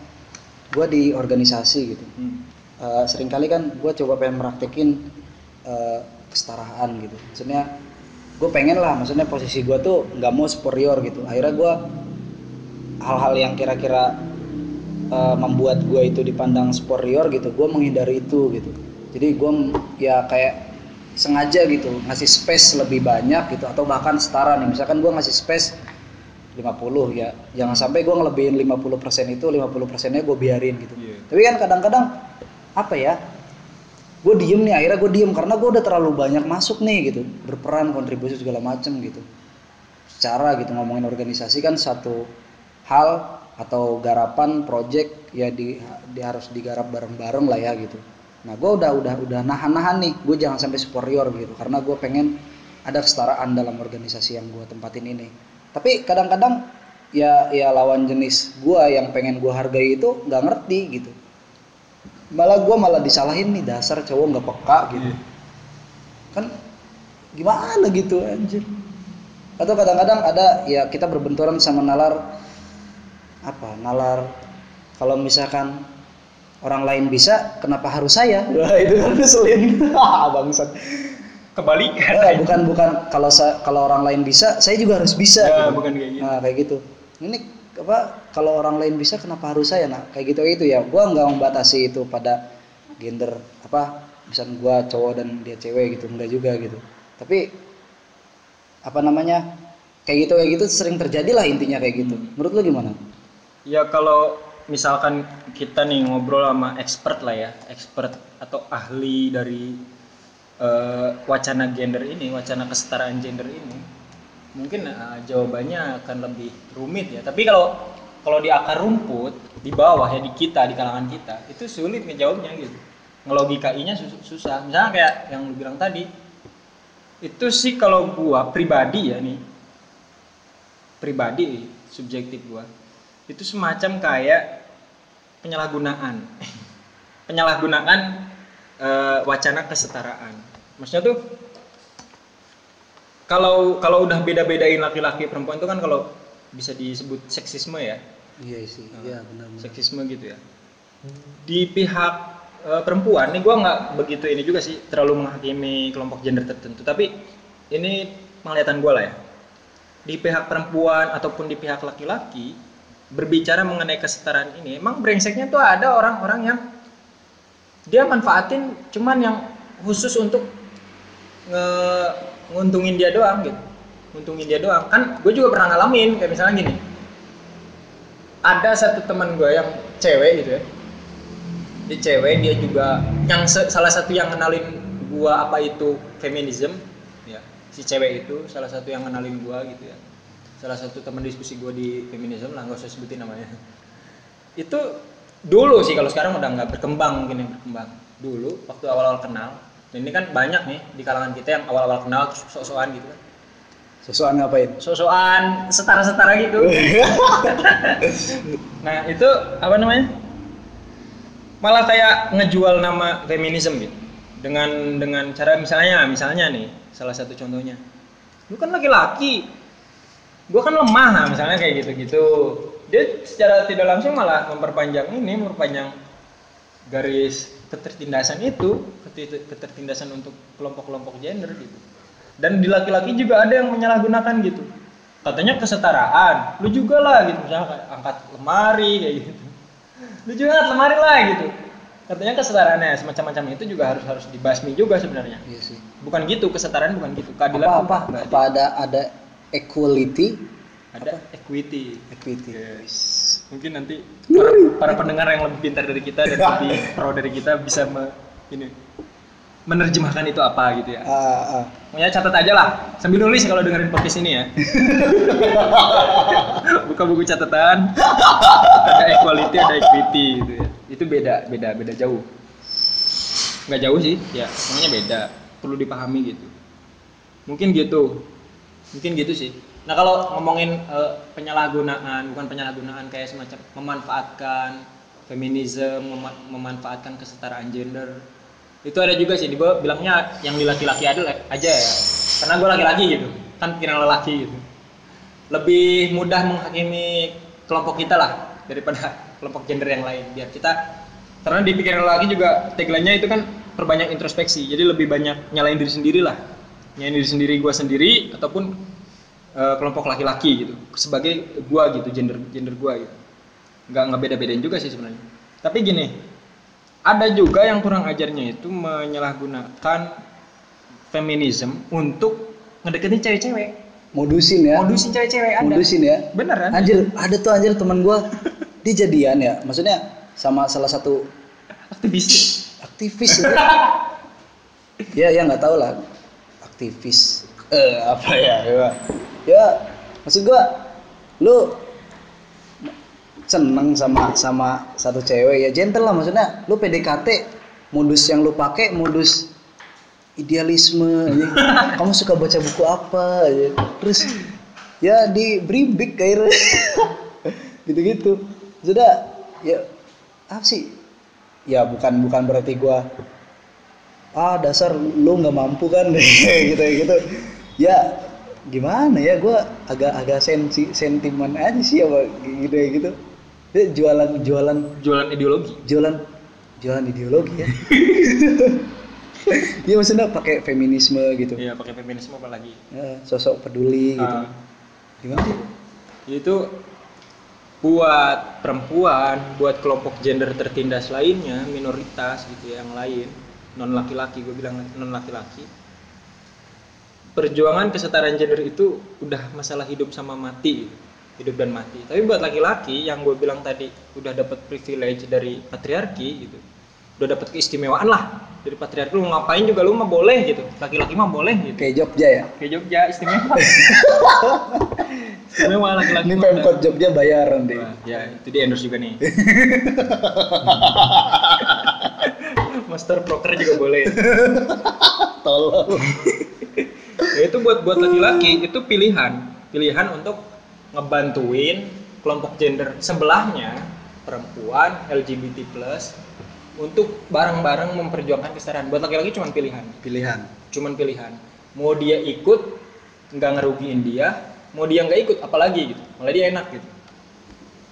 Gua di organisasi gitu. Hmm. Eh, sering kali kan gue coba pengen meraktekin eh, kesetaraan gitu. Maksudnya gue pengen lah maksudnya posisi gue tuh nggak mau superior gitu. Akhirnya gue hal-hal yang kira-kira eh, membuat gue itu dipandang superior gitu gue menghindari itu gitu jadi gue ya kayak sengaja gitu ngasih space lebih banyak gitu atau bahkan setara nih. Misalkan gue ngasih space 50 ya. Jangan sampai gue ngelebihin 50% itu 50% nya gue biarin gitu. Iya. tapi kan kadang-kadang apa ya gue diem nih akhirnya gue diem karena gue udah terlalu banyak masuk nih gitu. Berperan kontribusi segala macem gitu. Secara gitu ngomongin organisasi kan satu hal atau garapan project ya di, di- harus digarap bareng-bareng lah ya gitu nah gue udah udah udah nahan-nahan nih. Gue jangan sampai superior gitu karena gue pengen ada kesetaraan dalam organisasi yang gue tempatin ini. Tapi kadang-kadang ya ya lawan jenis gue yang pengen gue hargai itu nggak ngerti gitu. Malah gue malah disalahin nih dasar cowok nggak peka gitu. Kan gimana gitu anjir? Atau kadang-kadang ada ya kita berbenturan sama nalar apa nalar kalau misalkan orang lain bisa kenapa harus saya? Wah itu kan ngeselin. (laughs) Ah, bangsat. Kebalikan. Eh, bukan bukan. Kalau sa- kalau orang lain bisa saya juga harus bisa. Ya, gitu. bukan kayak gitu. nah kayak gitu. Ini apa kalau orang lain bisa kenapa harus saya? Nah kayak gitu itu ya. Gua nggak membatasi itu pada gender apa misalnya gua cowok dan dia cewek gitu. Enggak juga gitu. Tapi apa namanya kayak gitu kayak gitu sering terjadi lah intinya kayak gitu. Menurut lu gimana? Ya kalau misalkan kita nih ngobrol sama expert lah ya, expert atau ahli dari eh, wacana gender ini, wacana kesetaraan gender ini, mungkin eh, jawabannya akan lebih rumit ya. Tapi kalau kalau di akar rumput, di bawah ya di kita, di kalangan kita, itu sulit ngejawabnya gitu. Ngelogikainya sus- susah. Misalnya kayak yang lu bilang tadi, itu sih kalau gua pribadi ya nih, pribadi subjektif gua itu semacam kayak penyalahgunaan. (laughs) Penyalahgunaan eh, wacana kesetaraan. Maksudnya tuh kalau kalau udah beda-bedain laki-laki perempuan itu kan kalau bisa disebut seksisme ya. Iya sih iya benar seksisme gitu ya. Di pihak eh, perempuan nih gue nggak begitu ini juga sih terlalu menghakimi kelompok gender tertentu. Tapi ini penglihatan gue lah ya. Di pihak perempuan ataupun di pihak laki-laki berbicara mengenai kesetaraan ini emang brengseknya tuh ada orang-orang yang dia manfaatin cuman yang khusus untuk nge nguntungin dia doang gitu. Nguntungin dia doang. Kan gue juga pernah ngalamin kayak misalnya gini. Ada satu teman gue yang cewek gitu ya. Dia cewek dia juga yang salah satu yang kenalin gua apa itu feminism ya. Si cewek itu salah satu yang kenalin gua gitu ya salah satu teman diskusi gua di feminism lah nggak usah sebutin namanya. Itu dulu sih kalau sekarang udah nggak berkembang mungkin yang berkembang. Dulu waktu awal-awal kenal dan ini kan banyak nih di kalangan kita yang awal-awal kenal terus sok-sokan gitu kan. Sosokan ngapain? sok-sokan setara-setara gitu (laughs) nah itu apa namanya? Malah kayak ngejual nama feminisme gitu. Dengan dengan cara misalnya misalnya nih salah satu contohnya. Lu kan laki-laki gua kan lemah nah, misalnya kayak gitu-gitu. Dia secara tidak langsung malah memperpanjang ini memperpanjang garis ketertindasan itu keter- ketertindasan untuk kelompok-kelompok gender gitu. Dan di laki-laki juga ada yang menyalahgunakan gitu. Katanya kesetaraan. Lu juga lah gitu misalnya kayak angkat lemari kayak gitu. Lu juga angkat lemari lah gitu. Katanya kesetaraannya semacam-macam itu juga harus harus dibasmi juga sebenarnya. Iya sih. bukan gitu kesetaraan bukan gitu. Keadilan Apa apa? nggak Apa ada ada equality? ada equity Equity. Yes. Mungkin nanti para, para pendengar yang lebih pintar dari kita dan lebih (laughs) pro dari kita bisa me- ini menerjemahkan itu apa gitu ya. Ah, ah. Pokoknya catat aja lah sambil nulis kalau dengerin podcast ini ya. (laughs) Buka buku catatan. Ada equality, ada equity gitu ya. Itu beda, beda, beda jauh. Nggak jauh sih, ya. Pokoknya beda. Perlu dipahami gitu. Mungkin gitu. Mungkin gitu sih. Nah kalau ngomongin eh, penyalahgunaan, bukan penyalahgunaan kayak semacam memanfaatkan feminisme, mema- memanfaatkan kesetaraan gender, itu ada juga sih. Gue bilangnya yang di laki-laki aja ya, karena gue laki-laki gitu, kan pikiran lelaki gitu. Lebih mudah menghakimi kelompok kita lah daripada (laughs) kelompok gender yang lain. Biar kita, karena di pikiran juga tagline-nya itu kan perbanyak introspeksi, jadi lebih banyak nyalain diri sendiri lah, nyalain diri sendiri gue sendiri ataupun eh, kelompok laki-laki gitu. Sebagai gua gitu gender gender gua gitu. Nggak nggak beda-bedain juga sih sebenarnya. Tapi gini ada juga yang kurang ajarnya itu menyalahgunakan feminisme untuk ngedeketin cewek-cewek. Modusin ya. modusin cewek-cewek ada Modusin ya. bener kan Anjir, ada tuh anjir teman gua. Dia jadian ya. Maksudnya sama salah satu aktivis. Aktivis. Ya ya nggak tahu lah aktivis. Eh apa ya ya, ya maksud gua lu seneng sama sama satu cewek ya gentle lah maksudnya lu PDKT modus yang lu pakai modus idealisme aja. (laughs) kamu suka baca buku apa aja. terus ya di bribik akhirnya. (laughs) Gitu-gitu. Sudah ya apa sih? Ya bukan bukan berarti gua ah dasar lu nggak mampu kan? (laughs) Gitu gitu. Ya gimana ya? Gua agak agak sensi sentimen aja sih apa gitu gitu. Dia jualan jualan. Jualan ideologi? Jualan jualan ideologi ya. (laughs) Iya maksudnya pakai feminisme gitu. Iya pakai feminisme apa lagi Ya, sosok peduli gitu. Ah. gimana sih? Itu buat perempuan, buat kelompok gender tertindas lainnya, minoritas gitu ya, yang lain, non laki-laki, gue bilang non laki-laki. Perjuangan kesetaraan gender itu udah masalah hidup sama mati, gitu. hidup dan mati. Tapi buat laki-laki yang gue bilang tadi udah dapat privilege dari patriarki gitu, udah dapat keistimewaan lah dari patriarki. Lu ngapain juga lu mah boleh gitu, laki-laki mah boleh gitu. kayak Jogja ya Kayak Jogja istimewa. (laughs) istimewa laki-laki. ini pemkot Jogja bayaran deh ya itu di endorse juga nih. (laughs) Master broker juga boleh. (laughs) tolong (laughs) Ya itu buat buat laki-laki itu pilihan, pilihan untuk ngebantuin kelompok gender sebelahnya perempuan LGBT untuk bareng-bareng memperjuangkan kesetaraan. Buat laki-laki cuma pilihan, pilihan cuman pilihan. Mau dia ikut nggak ngerugiin dia, mau dia nggak ikut apalagi gitu. Malah dia enak gitu.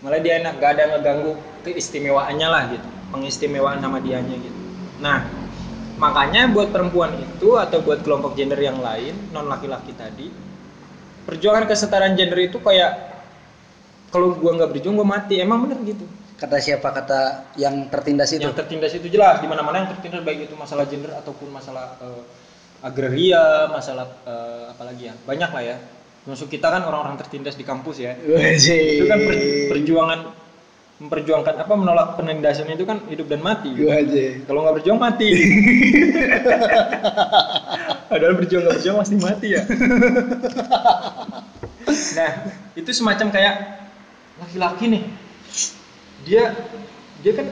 Malah dia enak, gak ada ngeganggu keistimewaannya lah gitu, pengistimewaan nama dianya gitu. Nah, makanya buat perempuan itu atau buat kelompok gender yang lain, non laki-laki tadi, perjuangan kesetaraan gender itu kayak kalau gua nggak berjuang gua mati. Emang bener gitu. Kata siapa kata yang tertindas itu? Yang tertindas itu jelas di mana-mana yang tertindas baik itu masalah gender ataupun masalah eh, agraria, masalah eh, apa lagi ya? Banyak lah ya. Masuk kita kan orang-orang tertindas di kampus ya. Itu kan per- perjuangan memperjuangkan apa menolak penindasan itu kan hidup dan mati. Gua aja. Kalau nggak berjuang mati. (laughs) Padahal berjuang nggak berjuang pasti mati ya. (laughs) nah itu semacam kayak laki-laki nih. Dia dia kan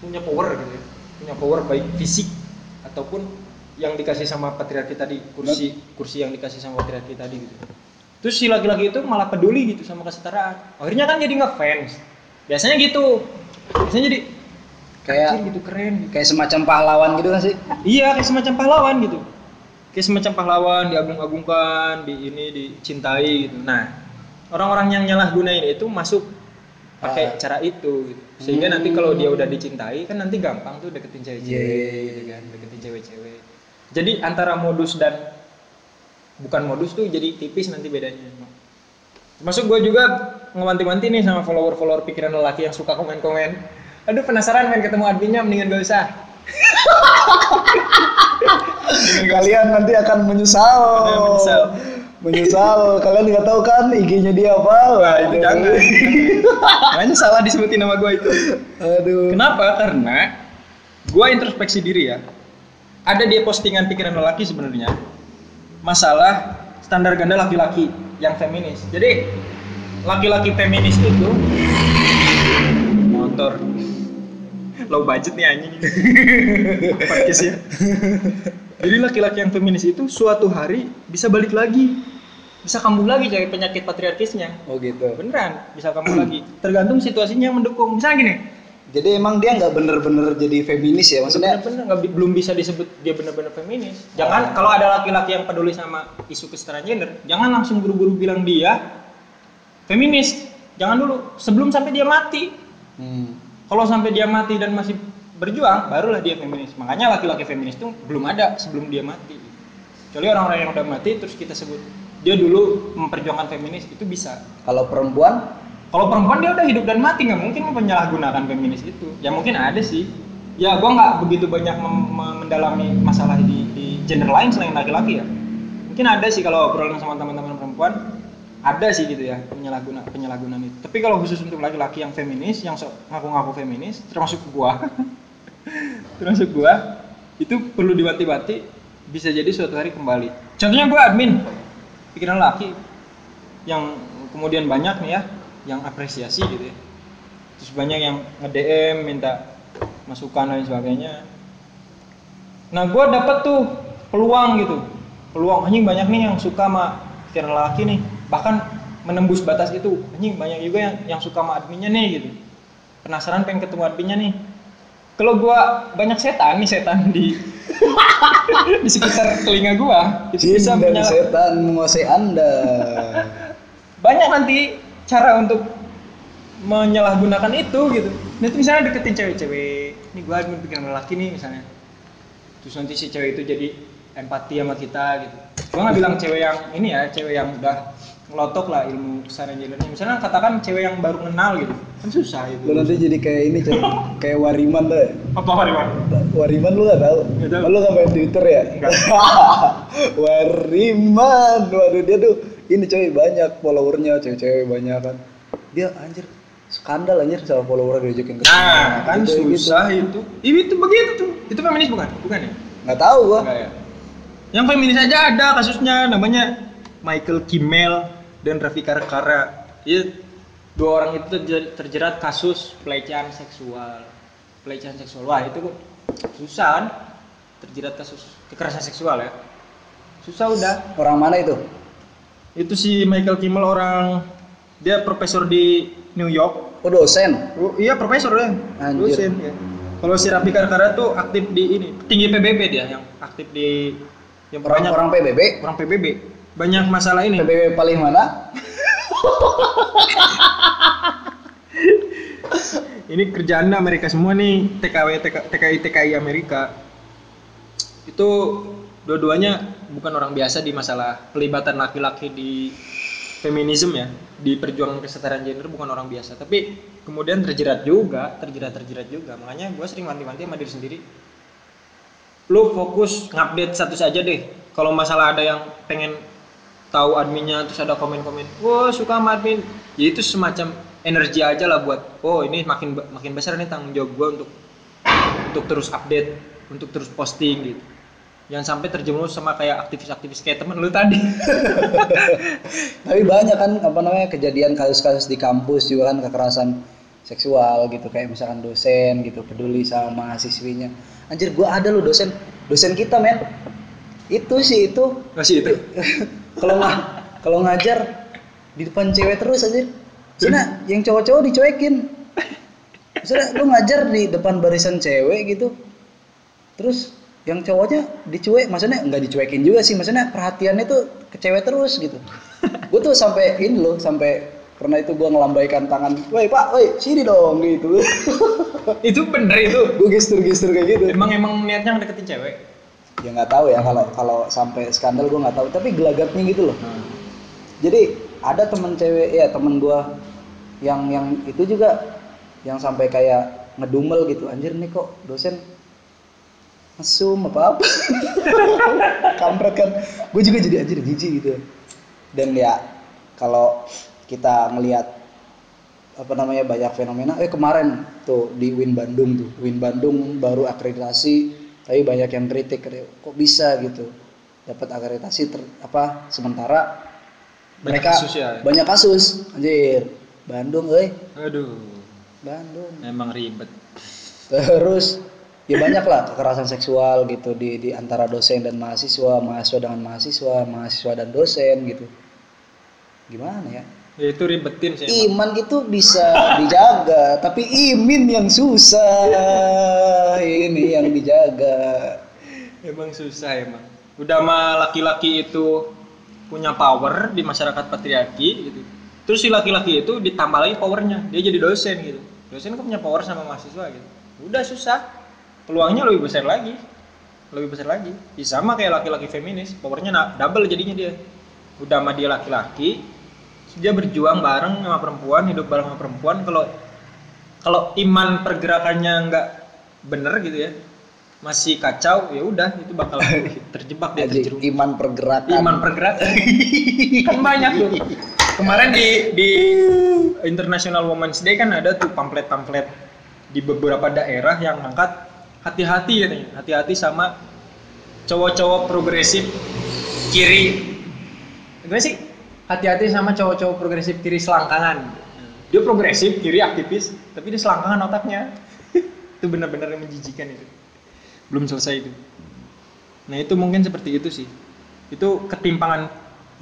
punya power gitu ya. Punya power baik fisik ataupun yang dikasih sama patriarki tadi kursi kursi yang dikasih sama patriarki tadi gitu. Terus si laki-laki itu malah peduli gitu sama kesetaraan. Akhirnya kan jadi ngefans. Biasanya gitu. Biasanya jadi Kayak "Anjir, gitu keren gitu. kayak semacam pahlawan gitu kan sih? Iya, kayak semacam pahlawan gitu. Kayak semacam pahlawan diagung-agungkan, di ini dicintai gitu. Nah, orang-orang yang nyalahgunain itu masuk pakai Ah. cara itu gitu. Sehingga nanti kalau dia udah dicintai kan nanti gampang tuh deketin cewek-cewek Iya. gitu kan, deketin cewek-cewek. Jadi antara modus dan bukan modus tuh jadi tipis nanti bedanya. Termasuk gue juga ngewanti-wanti nih sama follower-follower pikiran lelaki yang suka komen-komen. Aduh penasaran main ketemu adminnya mendingan gak usah. (laughs) Kalian nanti akan menyesal. Menyesal. Menyesal. Kalian nggak tahu kan IG-nya dia apa? Wah itu jangan. (laughs) Makanya salah disebutin nama gue itu. Aduh. Kenapa? Karena gue introspeksi diri ya. Ada di postingan pikiran lelaki sebenarnya masalah standar ganda laki-laki yang feminis. Jadi laki-laki feminis itu motor. Low budget nih anjing. (laughs) Podcast ya. Jadi laki-laki yang feminis itu suatu hari bisa balik lagi. Bisa kambuh lagi dari penyakit patriarkisnya. Oh gitu. beneran bisa kambuh lagi. Tergantung situasinya yang mendukung. Misalnya gini. Jadi emang dia nggak bener-bener jadi feminis ya? Maksudnya? bener-bener nggak belum bisa disebut dia bener-bener feminis. Jangan kalau ada laki-laki yang peduli sama isu kesetaraan gender jangan langsung buru-buru bilang dia feminis jangan dulu. Sebelum sampai dia mati. Hmm. kalau sampai dia mati dan masih berjuang barulah dia feminis. Makanya laki-laki feminis itu belum ada sebelum dia mati. Kecuali orang-orang yang udah mati terus kita sebut dia dulu memperjuangkan feminis itu bisa. Kalau perempuan? Kalau perempuan dia udah hidup dan mati nggak mungkin menyalahgunakan feminis itu. Ya mungkin ada sih. Ya gua nggak begitu banyak mendalami masalah di, di gender lain selain laki-laki ya. Mungkin ada sih kalau obrolan sama teman-teman perempuan ada sih gitu ya penyalahguna penyalahgunaan itu. Tapi kalau khusus untuk laki-laki yang feminis yang ngaku-ngaku feminis termasuk gua. (laughs) Termasuk gua itu perlu dibanti-banti bisa jadi suatu hari kembali. Contohnya gua admin pikiran laki yang kemudian banyak nih ya yang apresiasi gitu ya. Terus banyak yang nge-DM minta masukan dan sebagainya. Nah gue dapet tuh peluang gitu. Peluang anjing banyak nih yang suka sama pikiran laki nih bahkan menembus batas itu anjing banyak juga yang yang suka sama adminnya nih gitu penasaran pengen ketemu adminnya nih kalau gua banyak setan nih setan di (laughs) di sekitar telinga gua itu bisa menyalah- setan menguasai anda. banyak nanti cara untuk menyalahgunakan itu gitu. Itu misalnya deketin cewek-cewek, ini gua admin pikiran lelaki nih misalnya. Terus nanti si cewek itu jadi empati sama kita gitu. Gua nggak bilang cewek yang ini ya, cewek yang udah ngelotok lah ilmu kesaran gendernya. Misalnya katakan cewek yang baru kenal gitu, kan susah itu. Lu nanti jadi kayak ini coy, (laughs) kayak Wariman tuh. ya. apa hari Bang? Wariman lu gak tahu? Nggak tahu. Lu gak main Twitter ya? Nggak. (laughs) Wariman, waduh dia tuh ini coy banyak followernya, cewek-cewek banyak kan. Dia anjir skandal anjir sama followernya diajakin ke Nah, kan Gitu, gitu. susah itu. Ini tuh begitu tuh. Itu feminis bukan? Bukan ya? Nggak tahu gua. Enggak ya. Yang feminis aja ada kasusnya namanya Michael Kimmel dan Rafika Rekara. Iya dua orang itu terje- terjerat kasus pelecehan seksual. Pelecehan seksual. Wah, itu susah kan? Terjerat kasus kekerasan seksual ya. Susah udah. Orang mana itu? Itu si Michael Kimmel orang dia profesor di New York. Oh dosen. Oh, iya profesor ya. Anjir. Dosen ya. Kalau si Rafika Rekara tuh aktif di ini, tinggi PBB dia yang aktif di yang Orang banyak orang PBB. orang PBB banyak masalah ini. PBB paling mana? (laughs) ini kerjaan Amerika semua nih. TKW TK, TKI TKI Amerika. Itu dua-duanya bukan orang biasa di masalah pelibatan laki-laki di feminisme ya. Di perjuangan kesetaraan gender bukan orang biasa. Tapi kemudian terjerat juga terjerat terjerat juga. Makanya gue sering wanti-wanti sama diri sendiri lu fokus ngupdate status aja deh. Kalau masalah ada yang pengen tahu adminnya terus ada komen-komen wah suka sama admin. Ya itu semacam energi aja lah buat oh ini makin makin besar nih tanggung jawab gue untuk untuk terus update untuk terus posting gitu. Jangan sampai terjerumus sama kayak aktivis-aktivis kayak temen lu tadi. (laughs) Tapi banyak kan apa namanya kejadian kasus-kasus di kampus juga kan kekerasan seksual gitu kayak misalkan dosen gitu peduli sama mahasiswinya. Anjir gua ada loh dosen dosen kita men. Itu sih itu masih itu (laughs) kalau nggak kalau ngajar di depan cewek terus anjir. Cina yang cowok-cowok dicuekin. Maksudnya lu ngajar di depan barisan cewek gitu. Terus yang cowoknya dicuek, maksudnya nggak dicuekin juga sih, maksudnya perhatiannya tuh ke cewek terus gitu. gue tuh sampai ini loh, sampai pernah itu gue ngelambaikan tangan, woi pak, woi sini dong gitu. (laughs) itu bener itu. (laughs) Gue gestur-gestur kayak gitu. emang emang niatnya ngedeketin cewek? Ya nggak tahu ya kalau kalau sampai skandal gue nggak tahu, tapi gelagatnya gitu loh. Jadi ada temen cewek ya temen gua yang yang itu juga yang sampai kayak ngedumel gitu. Anjir nih kok dosen mesum apa apa? (laughs) Kampret kan. Gue juga jadi anjir jijik gitu. Dan ya kalau kita ngelihat apa namanya banyak fenomena. Eh kemarin tuh di Win Bandung tuh. Win Bandung baru akreditasi tapi banyak yang kritik kok bisa gitu? Dapat akreditasi ter- apa sementara Banyak mereka kasus ya? banyak kasus. Anjir. Bandung euy. Aduh. Bandung. Emang ribet. Terus ya banyak lah kekerasan seksual gitu di di antara dosen dan mahasiswa mahasiswa dengan mahasiswa mahasiswa dan dosen gitu. Gimana ya ya itu ribetin sih emang. iman gitu bisa dijaga tapi imin yang susah. Ini yang dijaga. Emang susah emang. Udah mah laki-laki itu punya power di masyarakat patriarki gitu. Terus si laki-laki itu ditambah lagi powernya. Dia jadi dosen gitu. Dosen kan punya power sama mahasiswa gitu. Udah susah. Peluangnya lebih besar lagi. Lebih besar lagi. Ya, sama kayak laki-laki feminis. Powernya double jadinya dia. Udah sama dia laki-laki dia berjuang bareng sama perempuan hidup bareng sama perempuan. Kalau kalau iman pergerakannya nggak bener gitu ya masih kacau ya udah itu bakal (laughs) terjebak dia terjerumus iman pergerakan. Iman pergerakan. (laughs) Kan banyak tuh. Kemarin di di International Women's Day kan ada tuh pamflet-pamflet di beberapa daerah yang ngangkat hati-hati katanya hati-hati sama cowok-cowok progresif kiri. Gimana sih hati-hati sama cowok-cowok progresif kiri selangkangan. Dia progresif kiri aktivis. Tapi dia selangkangan otaknya. (laughs) Itu benar-benar yang menjijikan itu. Belum selesai itu. Nah itu mungkin seperti itu sih. Itu ketimpangan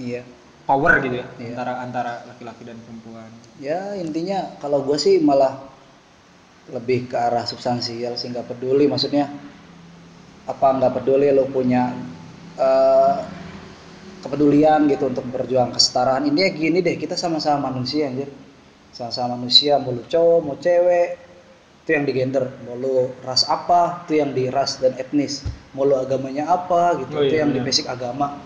iya. power gitu ya Iya. antara antara laki-laki dan perempuan. Ya intinya kalau gue sih malah lebih ke arah substansial sih nggak peduli. Maksudnya apa nggak peduli lo punya eh, kepedulian gitu untuk berjuang kesetaraan ini gini deh kita sama-sama manusia anjir sama-sama manusia mau lu cowok mau cewek itu yang di gender mau lu ras apa itu yang di ras dan etnis mau lu agamanya apa gitu Oh itu iya, yang di benar. basic agama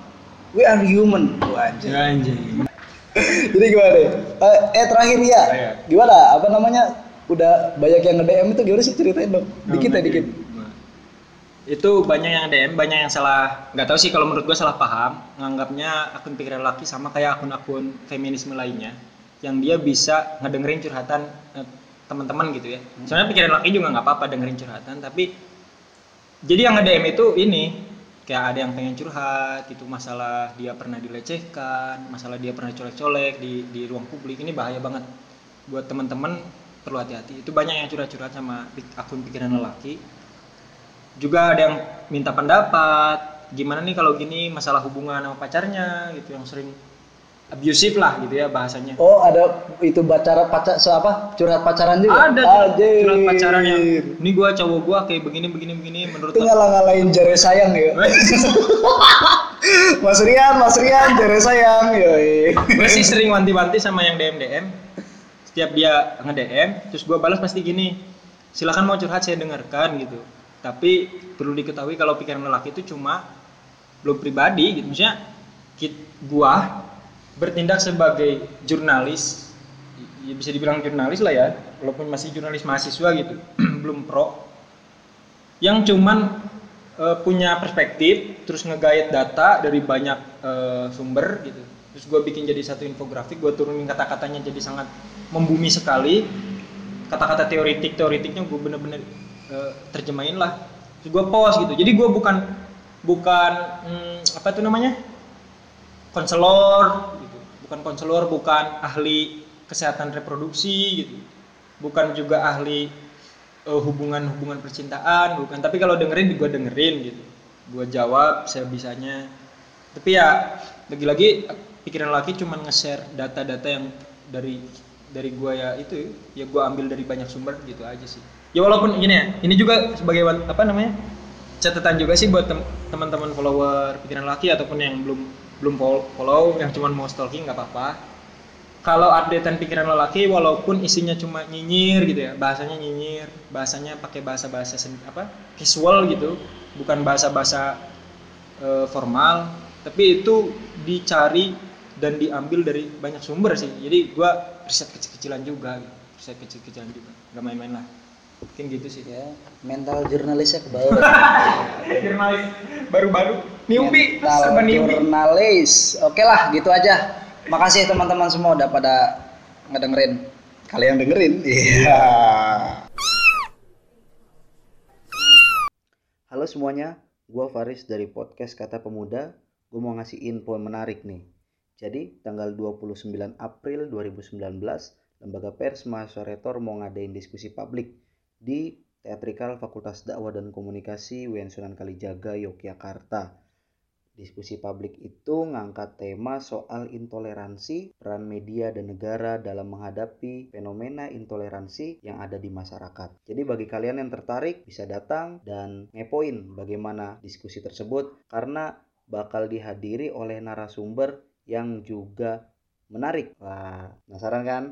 we are human Tuh, anjir anjing (laughs) jadi gimana deh? Eh, eh terakhir ya, Iya. gimana? Apa namanya? Udah banyak yang nge-DM itu gimana sih ceritain dong? Dikit ya dikit. Itu banyak yang DM banyak yang salah nggak tahu sih kalau menurut gue salah paham. Nganggapnya akun pikiran laki sama kayak akun-akun feminisme lainnya yang dia bisa ngedengerin curhatan eh, teman-teman gitu ya. Sebenarnya pikiran laki juga nggak apa-apa dengerin curhatan tapi jadi yang nge-DM itu ini kayak ada yang pengen curhat gitu masalah dia pernah dilecehkan masalah dia pernah colek-colek di di ruang publik ini bahaya banget. Buat teman-teman perlu hati-hati. Itu banyak yang curhat-curhat sama akun pikiran lelaki juga ada yang minta pendapat gimana nih kalau gini masalah hubungan sama pacarnya gitu yang sering abusive lah gitu ya bahasanya Oh, ada itu pacaran pacar so apa? Curhat pacaran juga? ada Anjir. curhat pacaran yang ini gua cowok gua kayak begini begini begini menurut itu ngalah-ngalahin jare sayang ya. (laughs) Mas Rian, Mas Rian, jare sayang. Yoi. gue sih sering wanti-wanti sama yang DM DM setiap dia nge-DM terus gue balas pasti gini silakan mau curhat saya dengarkan gitu tapi perlu diketahui kalau pikiran lelaki itu cuma lo pribadi gitu. Maksudnya kit gua bertindak sebagai jurnalis ya bisa dibilang jurnalis lah ya walaupun masih jurnalis mahasiswa gitu (clears throat) belum pro yang cuman eh, punya perspektif terus ngegait data dari banyak eh, sumber gitu. Terus gue bikin jadi satu infografik gue turunin kata-katanya jadi sangat membumi sekali. Kata-kata teoritik teoritiknya gue bener-bener eh, terjemahin lah. Terus gue post gitu. Jadi gue bukan bukan hmm, apa itu namanya? Konselor gitu. Bukan konselor bukan ahli kesehatan reproduksi gitu. Bukan juga ahli eh, hubungan-hubungan percintaan bukan. Tapi kalau dengerin gue dengerin gitu. Gue jawab sebisanya. Tapi ya lagi-lagi pikiran laki cuma nge-share data-data yang dari dari gue ya itu ya gue ambil dari banyak sumber gitu aja sih ya walaupun gini ya ini juga sebagai apa namanya catatan juga sih buat tem- teman-teman follower pikiran laki ataupun yang belum belum fol- follow yang cuma mau stalking nggak apa-apa. Kalau updatean pikiran lelaki walaupun isinya cuma nyinyir gitu ya bahasanya nyinyir bahasanya pakai bahasa-bahasa sen- apa casual gitu bukan bahasa-bahasa eh, formal tapi itu dicari dan diambil dari banyak sumber sih. Jadi gua riset kecil-kecilan juga riset kecil-kecilan juga nggak main-main lah mungkin gitu sih. Ya mental jurnalisnya ke bawah (laughs) jurnalis baru-baru. Newbie mental jurnalis. Oke lah gitu aja. Makasih teman-teman semua udah pada ngedengerin. Kalian dengerin? Iya. Halo semuanya gua Faris dari podcast kata pemuda. Gue mau ngasih info menarik nih. Jadi tanggal 29 April 2019 lembaga pers mahasiswa retor mau ngadain diskusi publik di Teatrikal Fakultas Dakwah dan Komunikasi UIN Sunan Kalijaga Yogyakarta. Diskusi publik itu ngangkat tema soal intoleransi, peran media dan negara dalam menghadapi fenomena intoleransi yang ada di masyarakat. Jadi bagi kalian yang tertarik bisa datang dan ngepoin bagaimana diskusi tersebut karena bakal dihadiri oleh narasumber yang juga menarik. Wah, penasaran kan?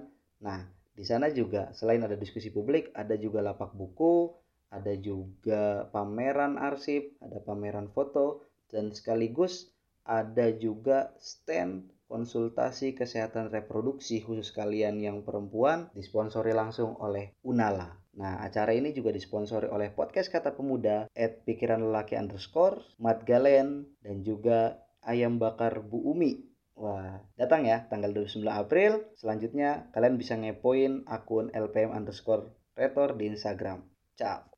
Nah, di sana juga selain ada diskusi publik, ada juga lapak buku, ada juga pameran arsip, ada pameran foto, dan sekaligus ada juga stand konsultasi kesehatan reproduksi khusus kalian yang perempuan disponsori langsung oleh Unala. Nah, acara ini juga disponsori oleh podcast Kata Pemuda, at pikiran lelaki underscore, Mat Galen, dan juga Ayam Bakar Bu Umi. Wah, datang ya tanggal 29 April. Selanjutnya kalian bisa ngepoin akun LPM underscore Retor di Instagram. Ciao.